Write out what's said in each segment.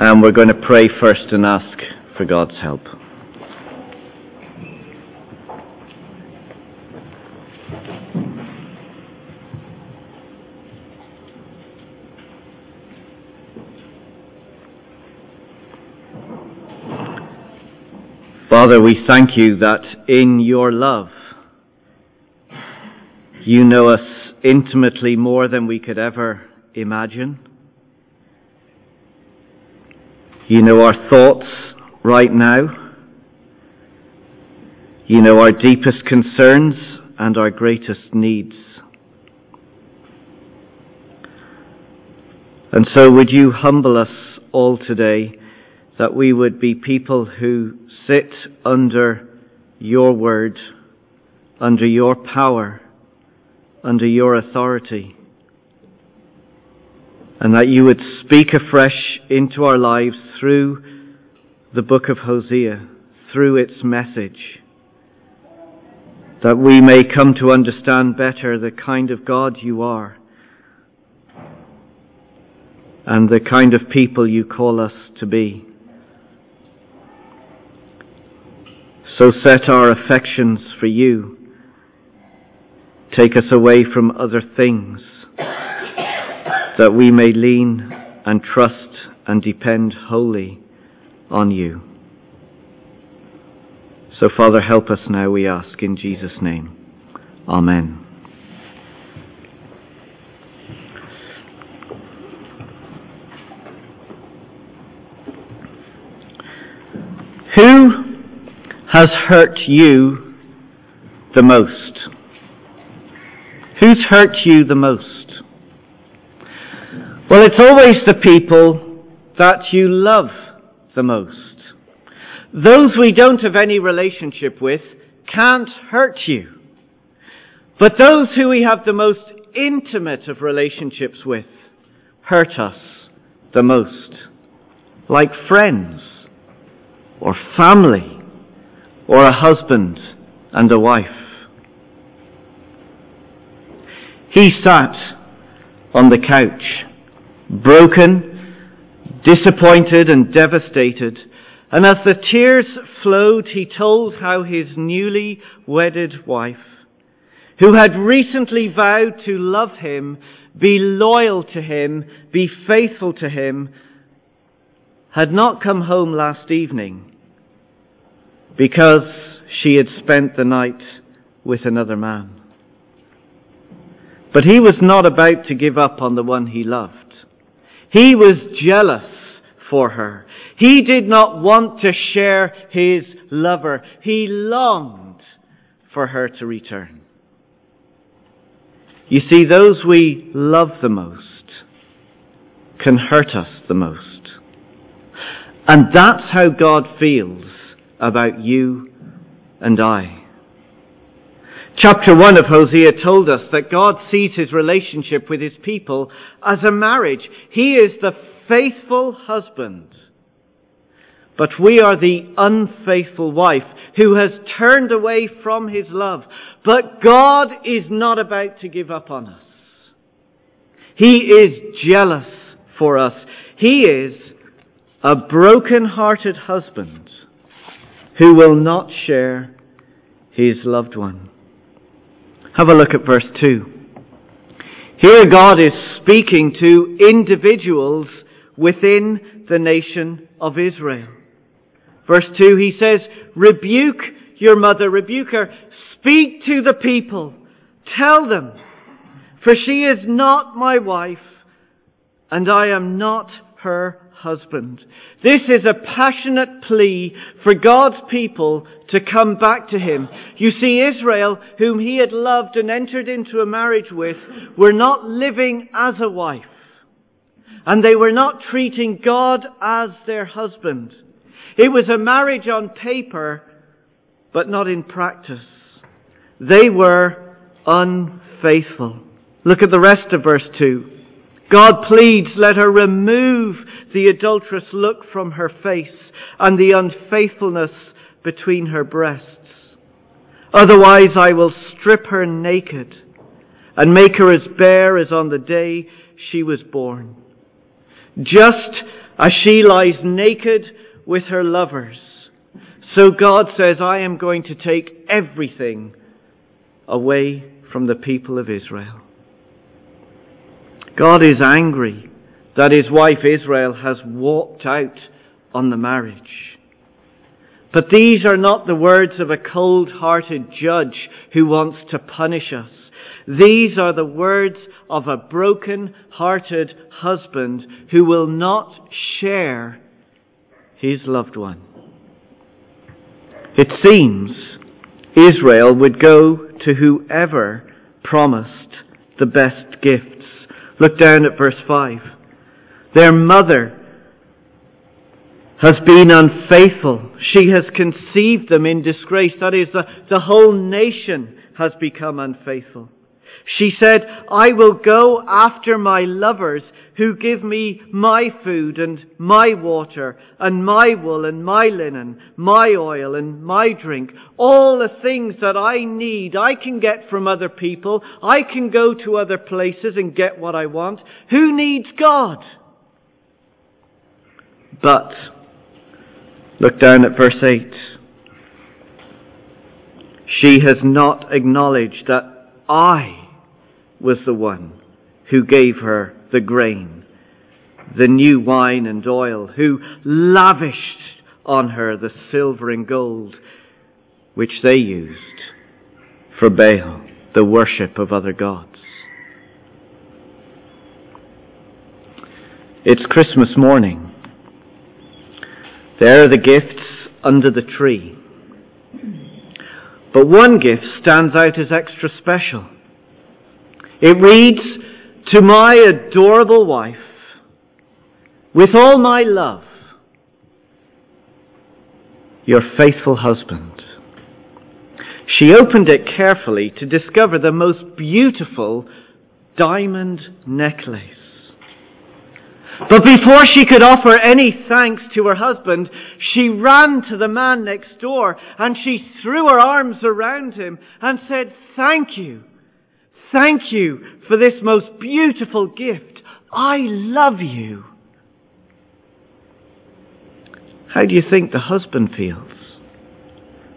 And we're going to pray first and ask for God's help. Father, we thank you that in your love you know us intimately more than we could ever imagine. You know our thoughts right now. You know our deepest concerns and our greatest needs. And so would you humble us all today that we would be people who sit under your word, under your power, under your authority, and that you would speak afresh into our lives through the book of Hosea, through its message, that we may come to understand better the kind of God you are and the kind of people you call us to be. So set our affections for you. Take us away from other things that we may lean and trust and depend wholly on you. So, Father, help us now, we ask, in Jesus' name. Amen. Who has hurt you the most? Who's hurt you the most? Well, it's always the people that you love the most. Those we don't have any relationship with can't hurt you. But those who we have the most intimate of relationships with hurt us the most. Like friends or family or a husband and a wife. He sat on the couch, broken, disappointed and devastated, and as the tears flowed, he told how his newly wedded wife, who had recently vowed to love him, be loyal to him, be faithful to him, had not come home last evening because she had spent the night with another man. But he was not about to give up on the one he loved. He was jealous for her. He did not want to share his lover. He longed for her to return. You see, those we love the most can hurt us the most. And that's how God feels about you and I. Chapter 1 of Hosea told us that God sees his relationship with his people as a marriage. He is the faithful husband. But we are the unfaithful wife who has turned away from his love. But God is not about to give up on us. He is jealous for us. He is a broken-hearted husband who will not share his loved one. Have a look at verse 2. Here God is speaking to individuals within the nation of Israel. Verse 2, he says, Rebuke your mother, rebuke her, speak to the people, tell them, for she is not my wife, and I am not her husband. This is a passionate plea for God's people to come back to Him. You see, Israel, whom He had loved and entered into a marriage with, were not living as a wife. And they were not treating God as their husband. It was a marriage on paper, but not in practice. They were unfaithful. Look at the rest of verse 2. God pleads, let her remove the adulterous look from her face and the unfaithfulness between her breasts. Otherwise I will strip her naked and make her as bare as on the day she was born. Just as she lies naked with her lovers. So God says, I am going to take everything away from the people of Israel. God is angry that his wife Israel has walked out on the marriage. But these are not the words of a cold-hearted judge who wants to punish us. These are the words of a broken-hearted husband who will not share his loved one. It seems Israel would go to whoever promised the best gifts. Look down at verse 5. Their mother has been unfaithful. She has conceived them in disgrace. That is, the, the whole nation has become unfaithful. She said, I will go after my lovers who give me my food and my water and my wool and my linen, my oil and my drink. All the things that I need, I can get from other people. I can go to other places and get what I want. Who needs God? But, look down at verse 8. She has not acknowledged that I was the one who gave her the grain, the new wine and oil, who lavished on her the silver and gold which they used for Baal, the worship of other gods. It's Christmas morning. There are the gifts under the tree. But one gift stands out as extra special. It reads, To my adorable wife, with all my love, your faithful husband. She opened it carefully to discover the most beautiful diamond necklace. But before she could offer any thanks to her husband, she ran to the man next door and she threw her arms around him and said, Thank you. Thank you for this most beautiful gift. I love you. How do you think the husband feels?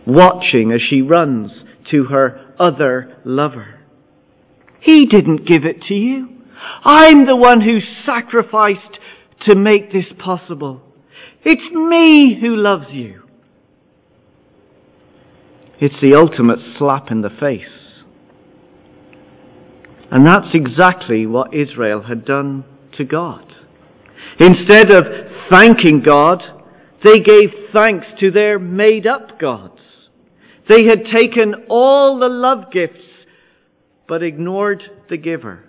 Watching as she runs to her other lover. He didn't give it to you. I'm the one who sacrificed to make this possible. It's me who loves you. It's the ultimate slap in the face. And that's exactly what Israel had done to God. Instead of thanking God, they gave thanks to their made up gods. They had taken all the love gifts, but ignored the giver,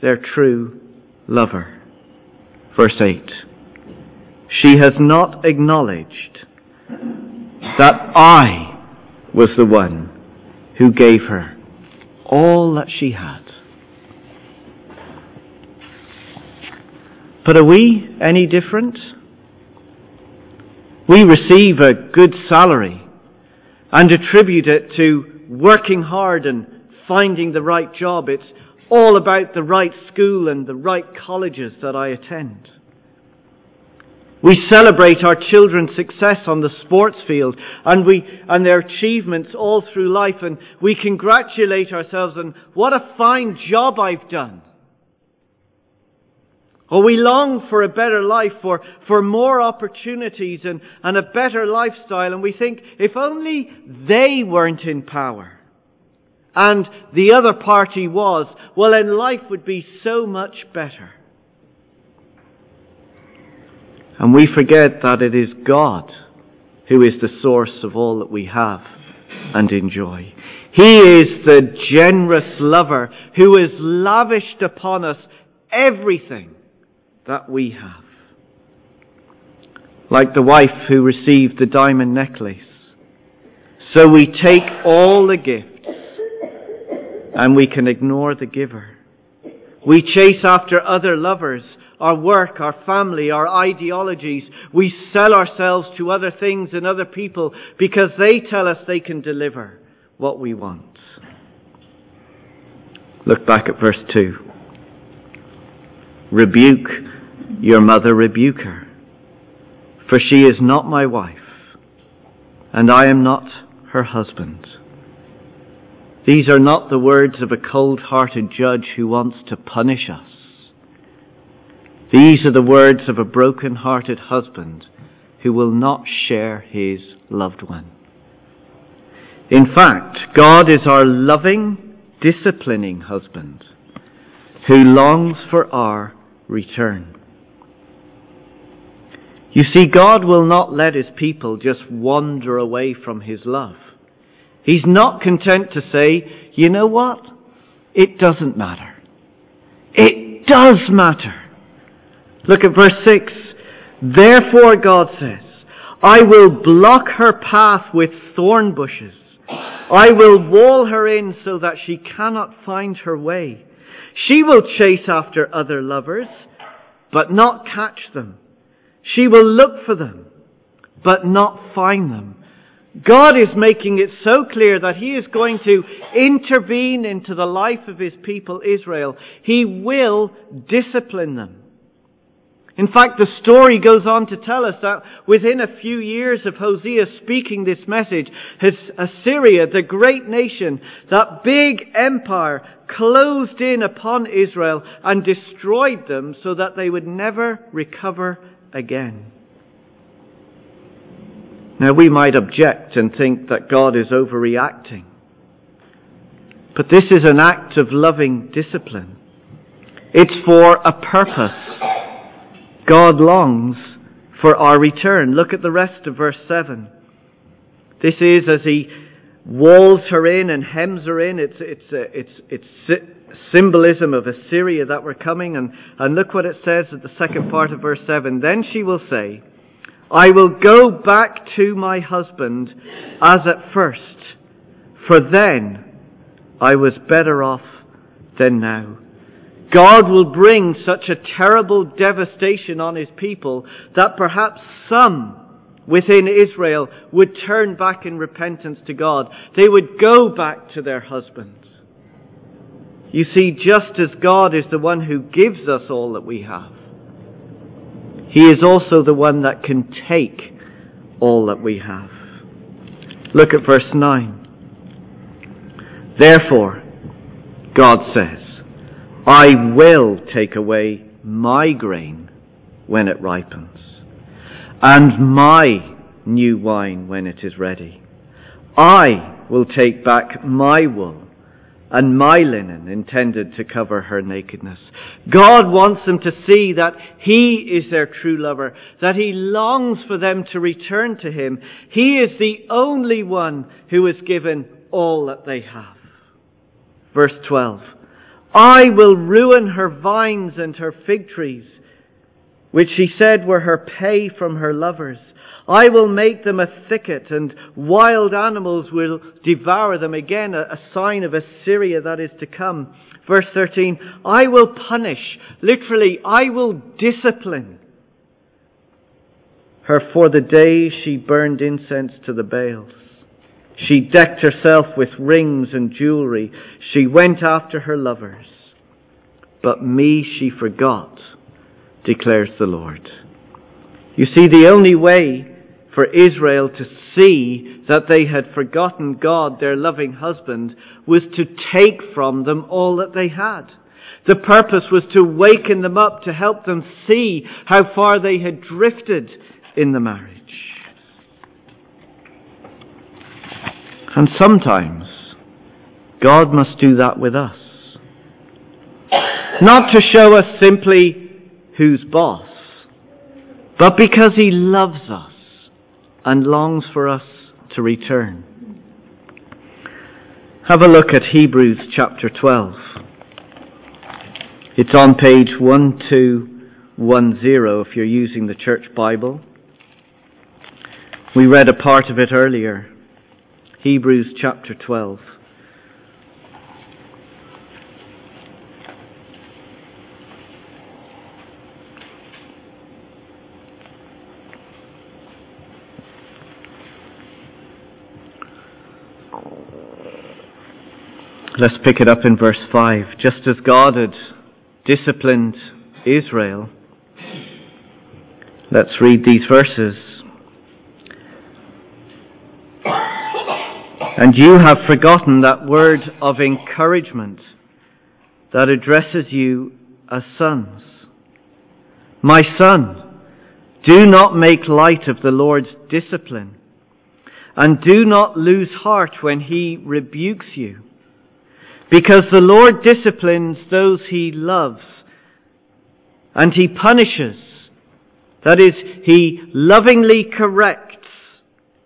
their true lover. Verse 8. She has not acknowledged that I was the one who gave her all that she had. But are we any different? We receive a good salary and attribute it to working hard and finding the right job. It's all about the right school and the right colleges that I attend. We celebrate our children's success on the sports field and we, and their achievements all through life and we congratulate ourselves on what a fine job I've done. Or we long for a better life, for, for more opportunities and, and a better lifestyle, and we think if only they weren't in power and the other party was, well then life would be so much better. And we forget that it is God who is the source of all that we have and enjoy. He is the generous lover who has lavished upon us everything that we have. Like the wife who received the diamond necklace. So we take all the gifts and we can ignore the giver. We chase after other lovers, our work, our family, our ideologies. We sell ourselves to other things and other people because they tell us they can deliver what we want. Look back at verse 2. Rebuke your mother, rebuke her. for she is not my wife, and I am not her husband. These are not the words of a cold hearted judge who wants to punish us. These are the words of a broken hearted husband who will not share his loved one. In fact, God is our loving, disciplining husband who longs for our return. You see, God will not let his people just wander away from his love. He's not content to say, you know what? It doesn't matter. It does matter. Look at verse 6. Therefore, God says, I will block her path with thorn bushes. I will wall her in so that she cannot find her way. She will chase after other lovers, but not catch them. She will look for them, but not find them. God is making it so clear that He is going to intervene into the life of His people Israel. He will discipline them. In fact, the story goes on to tell us that within a few years of Hosea speaking this message, Assyria, the great nation, that big empire, closed in upon Israel and destroyed them so that they would never recover again. Now we might object and think that God is overreacting. But this is an act of loving discipline. It's for a purpose. God longs for our return. Look at the rest of verse 7. This is as he walls her in and hems her in. It's, it's, it's, it's symbolism of Assyria that were coming. And, and look what it says at the second part of verse 7. Then she will say, I will go back to my husband as at first, for then I was better off than now. God will bring such a terrible devastation on his people that perhaps some within Israel would turn back in repentance to God. They would go back to their husbands. You see, just as God is the one who gives us all that we have, He is also the one that can take all that we have. Look at verse 9. Therefore, God says, I will take away my grain when it ripens, and my new wine when it is ready. I will take back my wool and my linen intended to cover her nakedness. God wants them to see that He is their true lover, that He longs for them to return to Him. He is the only one who has given all that they have. Verse 12. I will ruin her vines and her fig trees, which she said were her pay from her lovers. I will make them a thicket, and wild animals will devour them. Again, a, sign of Assyria that is to come. Verse 13, I will punish, literally, I will discipline her for the day she burned incense to the Baals. She decked herself with rings and jewelry. She went after her lovers. But me she forgot, declares the Lord. You see, the only way for Israel to see that they had forgotten God, their loving husband, was to take from them all that they had. The purpose was to waken them up, to help them see how far they had drifted in the marriage. And sometimes God must do that with us. Not to show us simply who's boss, but because He loves us and longs for us to return. Have a look at Hebrews chapter 12. It's on page 1210 if you're using the church Bible. We read a part of it earlier. Hebrews chapter 12. Let's pick it up in verse 5. Just as God had disciplined Israel, Let's read these verses. And you have forgotten that word of encouragement that addresses you as sons. My son, do not make light of the Lord's discipline, and do not lose heart when he rebukes you, because the Lord disciplines those he loves, and he punishes, that is, he lovingly corrects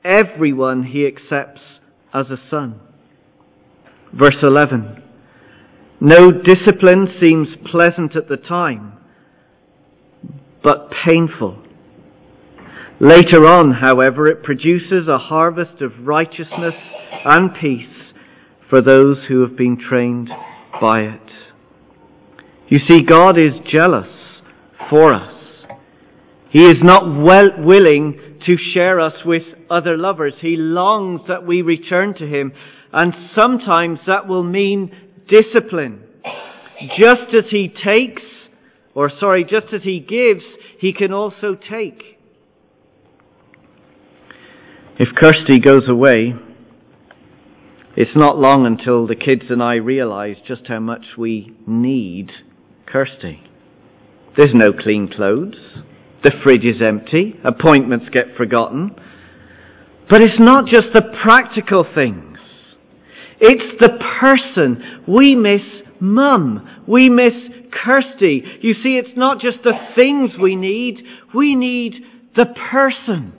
everyone he accepts as a son. Verse 11. No discipline seems pleasant at the time, but painful. Later on, however, it produces a harvest of righteousness and peace for those who have been trained by it. You see, God is jealous for us. He is not well willing to share us with other lovers. He longs that we return to Him, and sometimes that will mean discipline. Just as He takes, or sorry, just as He gives, He can also take. If Kirsty goes away, it's not long until the kids and I realize just how much we need Kirsty. There's no clean clothes. The fridge is empty. Appointments get forgotten. But it's not just the practical things. It's the person. We miss mum. We miss Kirsty. You see, it's not just the things we need. We need the person.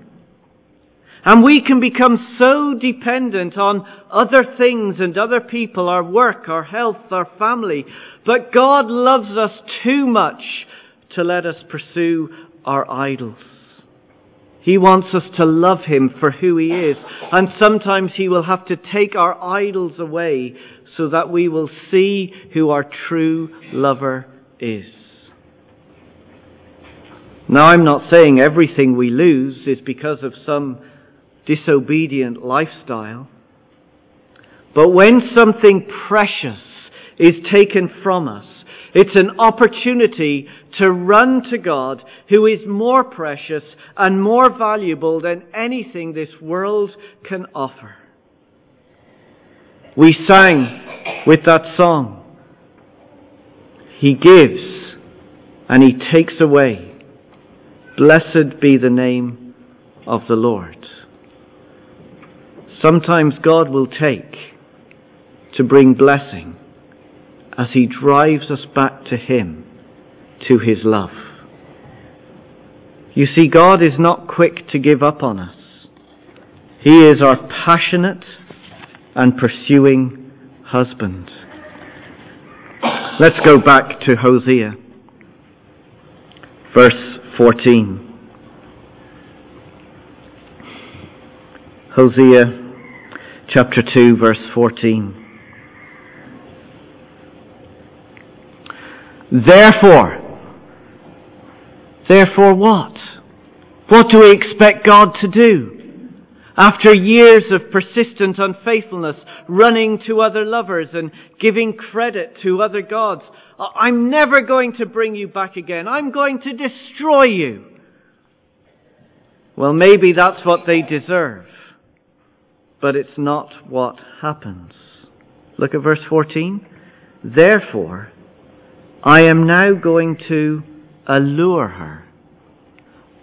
And we can become so dependent on other things and other people, our work, our health, our family. But God loves us too much to let us pursue our idols. He wants us to love Him for who He is. And sometimes He will have to take our idols away so that we will see who our true lover is. Now, I'm not saying everything we lose is because of some disobedient lifestyle. But when something precious is taken from us, it's an opportunity to run to God who is more precious and more valuable than anything this world can offer. We sang with that song. He gives and he takes away. Blessed be the name of the Lord. Sometimes God will take to bring blessing as he drives us back to him to his love. You see, God is not quick to give up on us. He is our passionate and pursuing husband. Let's go back to Hosea, verse 14. Hosea chapter 2, verse 14. Therefore, therefore what? What do we expect God to do? After years of persistent unfaithfulness, running to other lovers and giving credit to other gods, I'm never going to bring you back again. I'm going to destroy you. Well, maybe that's what they deserve, but it's not what happens. Look at verse 14. Therefore, I am now going to allure her.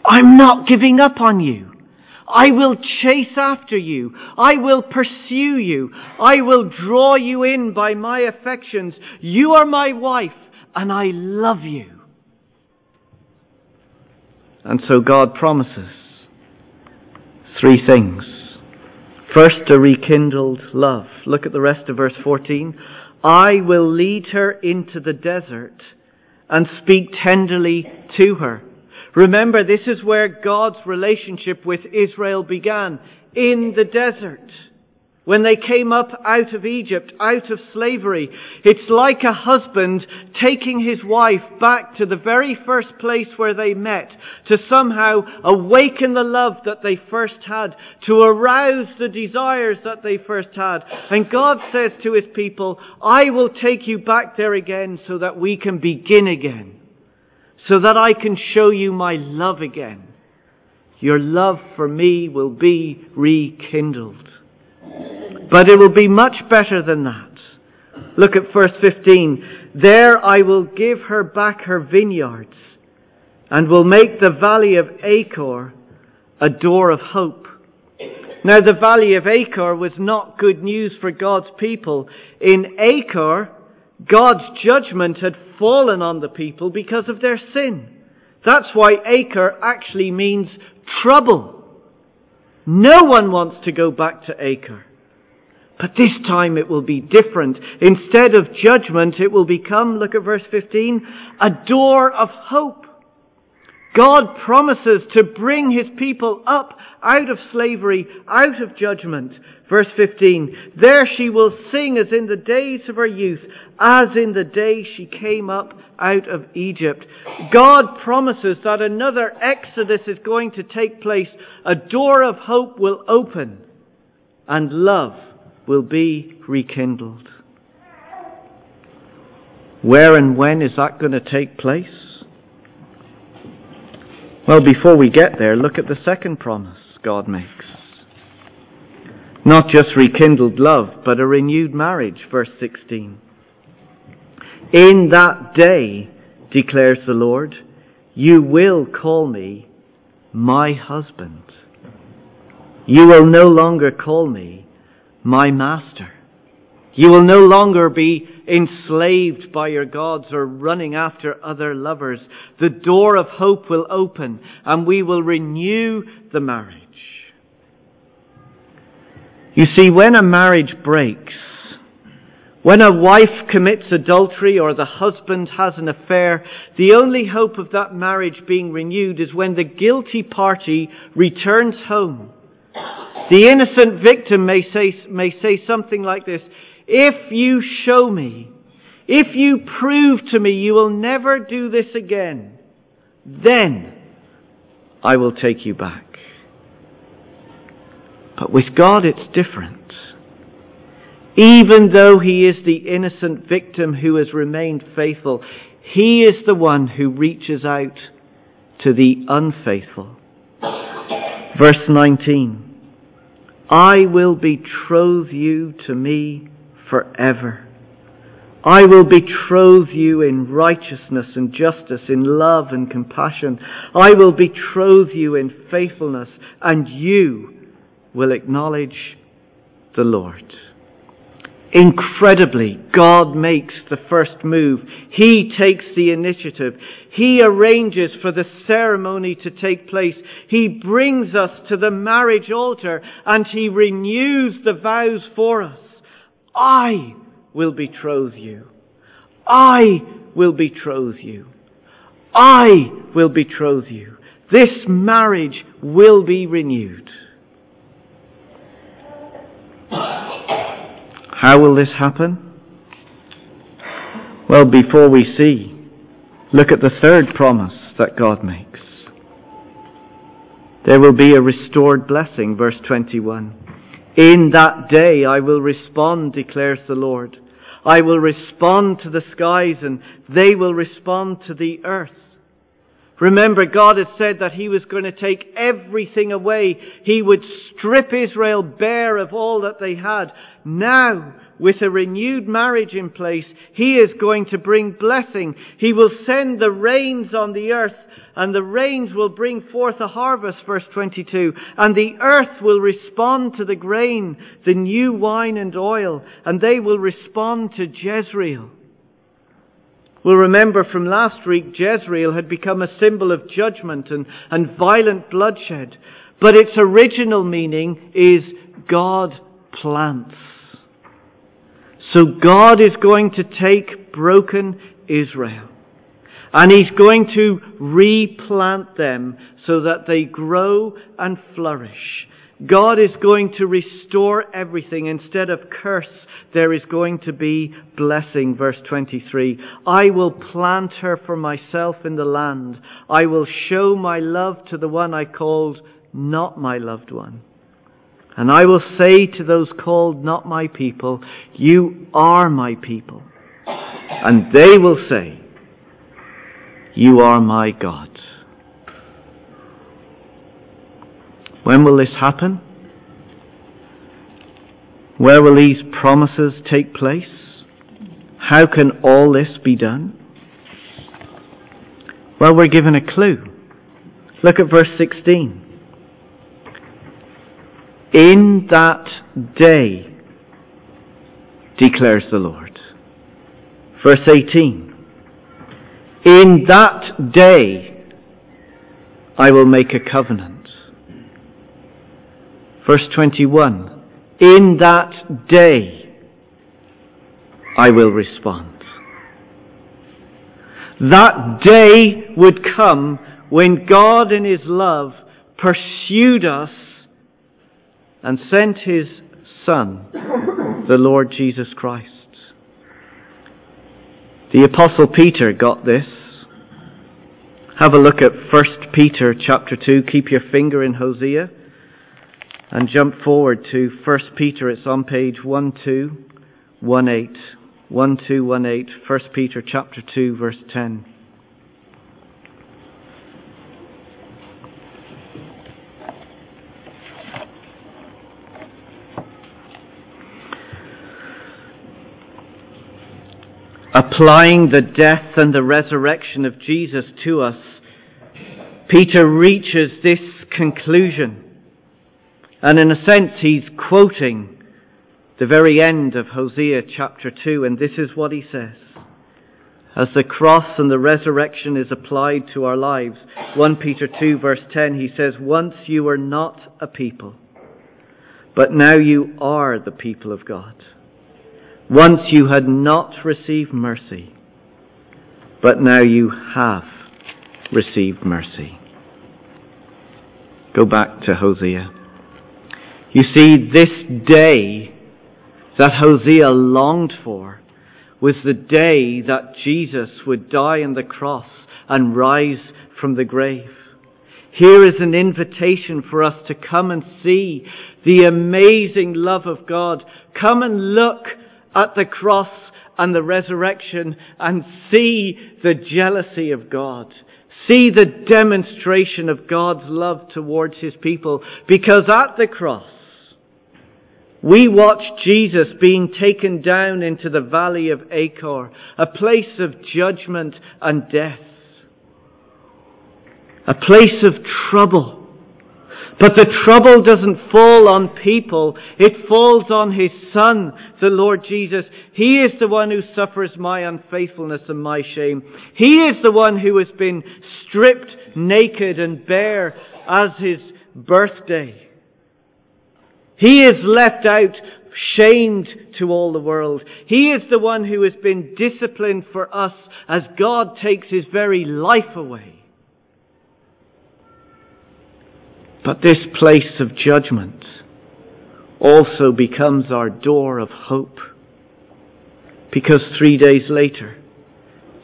I'm not giving up on you. I will chase after you. I will pursue you. I will draw you in by my affections. You are my wife and I love you. And so God promises three things. First, a rekindled love. Look at the rest of verse 14. I will lead her into the desert and speak tenderly to her. Remember, this is where God's relationship with Israel began, in the desert when they came up out of Egypt, out of slavery. It's like a husband taking his wife back to the very first place where they met to somehow awaken the love that they first had, to arouse the desires that they first had. And God says to his people, I will take you back there again so that we can begin again, so that I can show you my love again. Your love for me will be rekindled. But it will be much better than that. Look at verse 15. There I will give her back her vineyards and will make the valley of Achor a door of hope. Now the valley of Achor was not good news for God's people. In Achor, God's judgment had fallen on the people because of their sin. That's why Achor actually means trouble. No one wants to go back to Achor. But this time it will be different. Instead of judgment, it will become, look at verse 15, a door of hope. God promises to bring his people up out of slavery, out of judgment. Verse 15, there she will sing as in the days of her youth, as in the day she came up out of Egypt. God promises that another exodus is going to take place. A door of hope will open and love will be rekindled. Where and when is that going to take place? Well, before we get there, look at the second promise God makes. Not just rekindled love, but a renewed marriage, verse 16. In that day, declares the Lord, you will call me my husband. You will no longer call me my master. You will no longer be enslaved by your gods or running after other lovers. The door of hope will open and we will renew the marriage. You see, when a marriage breaks, when a wife commits adultery or the husband has an affair, the only hope of that marriage being renewed is when the guilty party returns home. The innocent victim may say, may say something like this, if you show me, if you prove to me you will never do this again, then I will take you back. But with God it's different. Even though He is the innocent victim who has remained faithful, He is the one who reaches out to the unfaithful. Verse 19. I will betroth you to me forever. I will betroth you in righteousness and justice, in love and compassion. I will betroth you in faithfulness, and you will acknowledge the Lord. Incredibly, God makes the first move. He takes the initiative. He arranges for the ceremony to take place. He brings us to the marriage altar and He renews the vows for us. I will betroth you. I will betroth you. I will betroth you. This marriage will be renewed. How will this happen? Well, before we see, look at the third promise that God makes. There will be a restored blessing, verse 21. In that day I will respond, declares the Lord. I will respond to the skies and they will respond to the earth. Remember, God had said that He was going to take everything away. He would strip Israel bare of all that they had. Now, with a renewed marriage in place, He is going to bring blessing. He will send the rains on the earth and the rains will bring forth a harvest, verse 22, and the earth will respond to the grain, the new wine and oil, and they will respond to Jezreel. We'll remember from last week, Jezreel had become a symbol of judgment and, and violent bloodshed, but its original meaning is God plants. So God is going to take broken Israel and He's going to replant them so that they grow and flourish. God is going to restore everything. Instead of curse, there is going to be blessing. Verse 23. I will plant her for myself in the land. I will show my love to the one I called not my loved one. And I will say to those called not my people, You are my people. And they will say, You are my God. When will this happen? Where will these promises take place? How can all this be done? Well, we're given a clue. Look at verse 16. In that day, declares the Lord. Verse 18. In that day, I will make a covenant. Verse 21. In that day, I will respond. That day would come when God in His love pursued us and sent His Son, the Lord Jesus Christ. The Apostle Peter got this. Have a look at 1 Peter chapter 2. Keep your finger in Hosea and jump forward to 1 Peter. It's on page 1218. 1218, 1 Peter chapter 2 verse 10. applying the death and the resurrection of Jesus to us, Peter reaches this conclusion. And in a sense, he's quoting the very end of Hosea chapter 2, and this is what he says. As the cross and the resurrection is applied to our lives, 1 Peter 2 verse 10, he says, Once you were not a people, but now you are the people of God. Once you had not received mercy, but now you have received mercy. Go back to Hosea. You see, this day that Hosea longed for was the day that Jesus would die on the cross and rise from the grave. Here is an invitation for us to come and see the amazing love of God. Come and look at the cross and the resurrection and see the jealousy of God. See the demonstration of God's love towards His people. Because at the cross, we watch Jesus being taken down into the valley of Achor, a place of judgment and death, a place of trouble. But the trouble doesn't fall on people, it falls on His Son, the Lord Jesus. He is the one who suffers my unfaithfulness and my shame. He is the one who has been stripped naked and bare as His birthday. He is left out shamed to all the world. He is the one who has been disciplined for us as God takes His very life away. But this place of judgment also becomes our door of hope. Because three days later,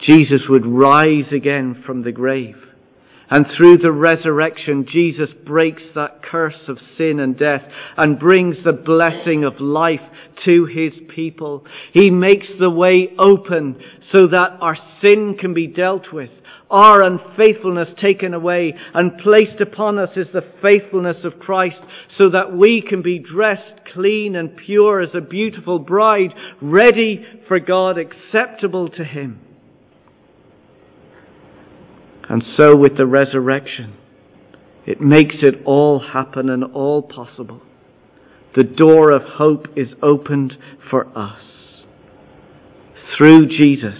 Jesus would rise again from the grave. And through the resurrection, Jesus breaks that curse of sin and death and brings the blessing of life to his people. He makes the way open so that our sin can be dealt with our unfaithfulness taken away and placed upon us is the faithfulness of Christ so that we can be dressed clean and pure as a beautiful bride, ready for God, acceptable to Him. And so with the resurrection, it makes it all happen and all possible. The door of hope is opened for us. Through Jesus,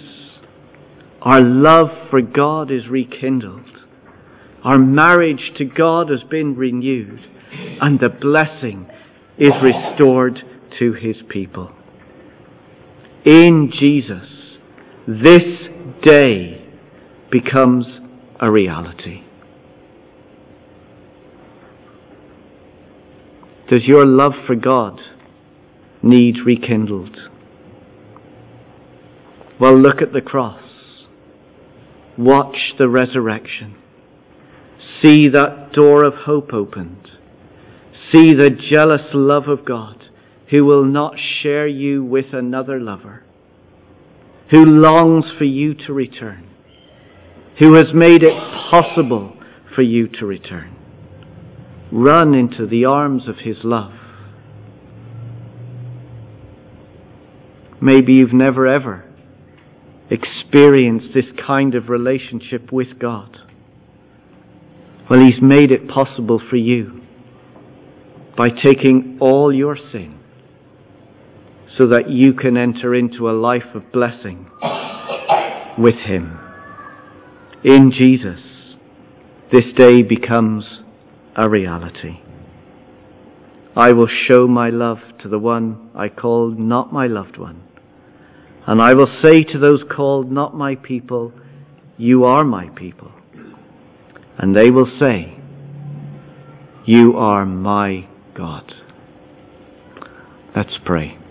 our love for God is rekindled. Our marriage to God has been renewed. And the blessing is restored to His people. In Jesus, this day becomes a reality. Does your love for God need rekindled? Well, look at the cross. Watch the resurrection. See that door of hope opened. See the jealous love of God who will not share you with another lover, who longs for you to return, who has made it possible for you to return. run into the arms of His love. Maybe you've never ever experienced this kind of relationship with God. Well, He's made it possible for you by taking all your sin so that you can enter into a life of blessing with Him. In Jesus, this day becomes a reality. I will show my love to the one I called not my loved one. And I will say to those called not my people, You are my people. And they will say, You are my God. Let's pray.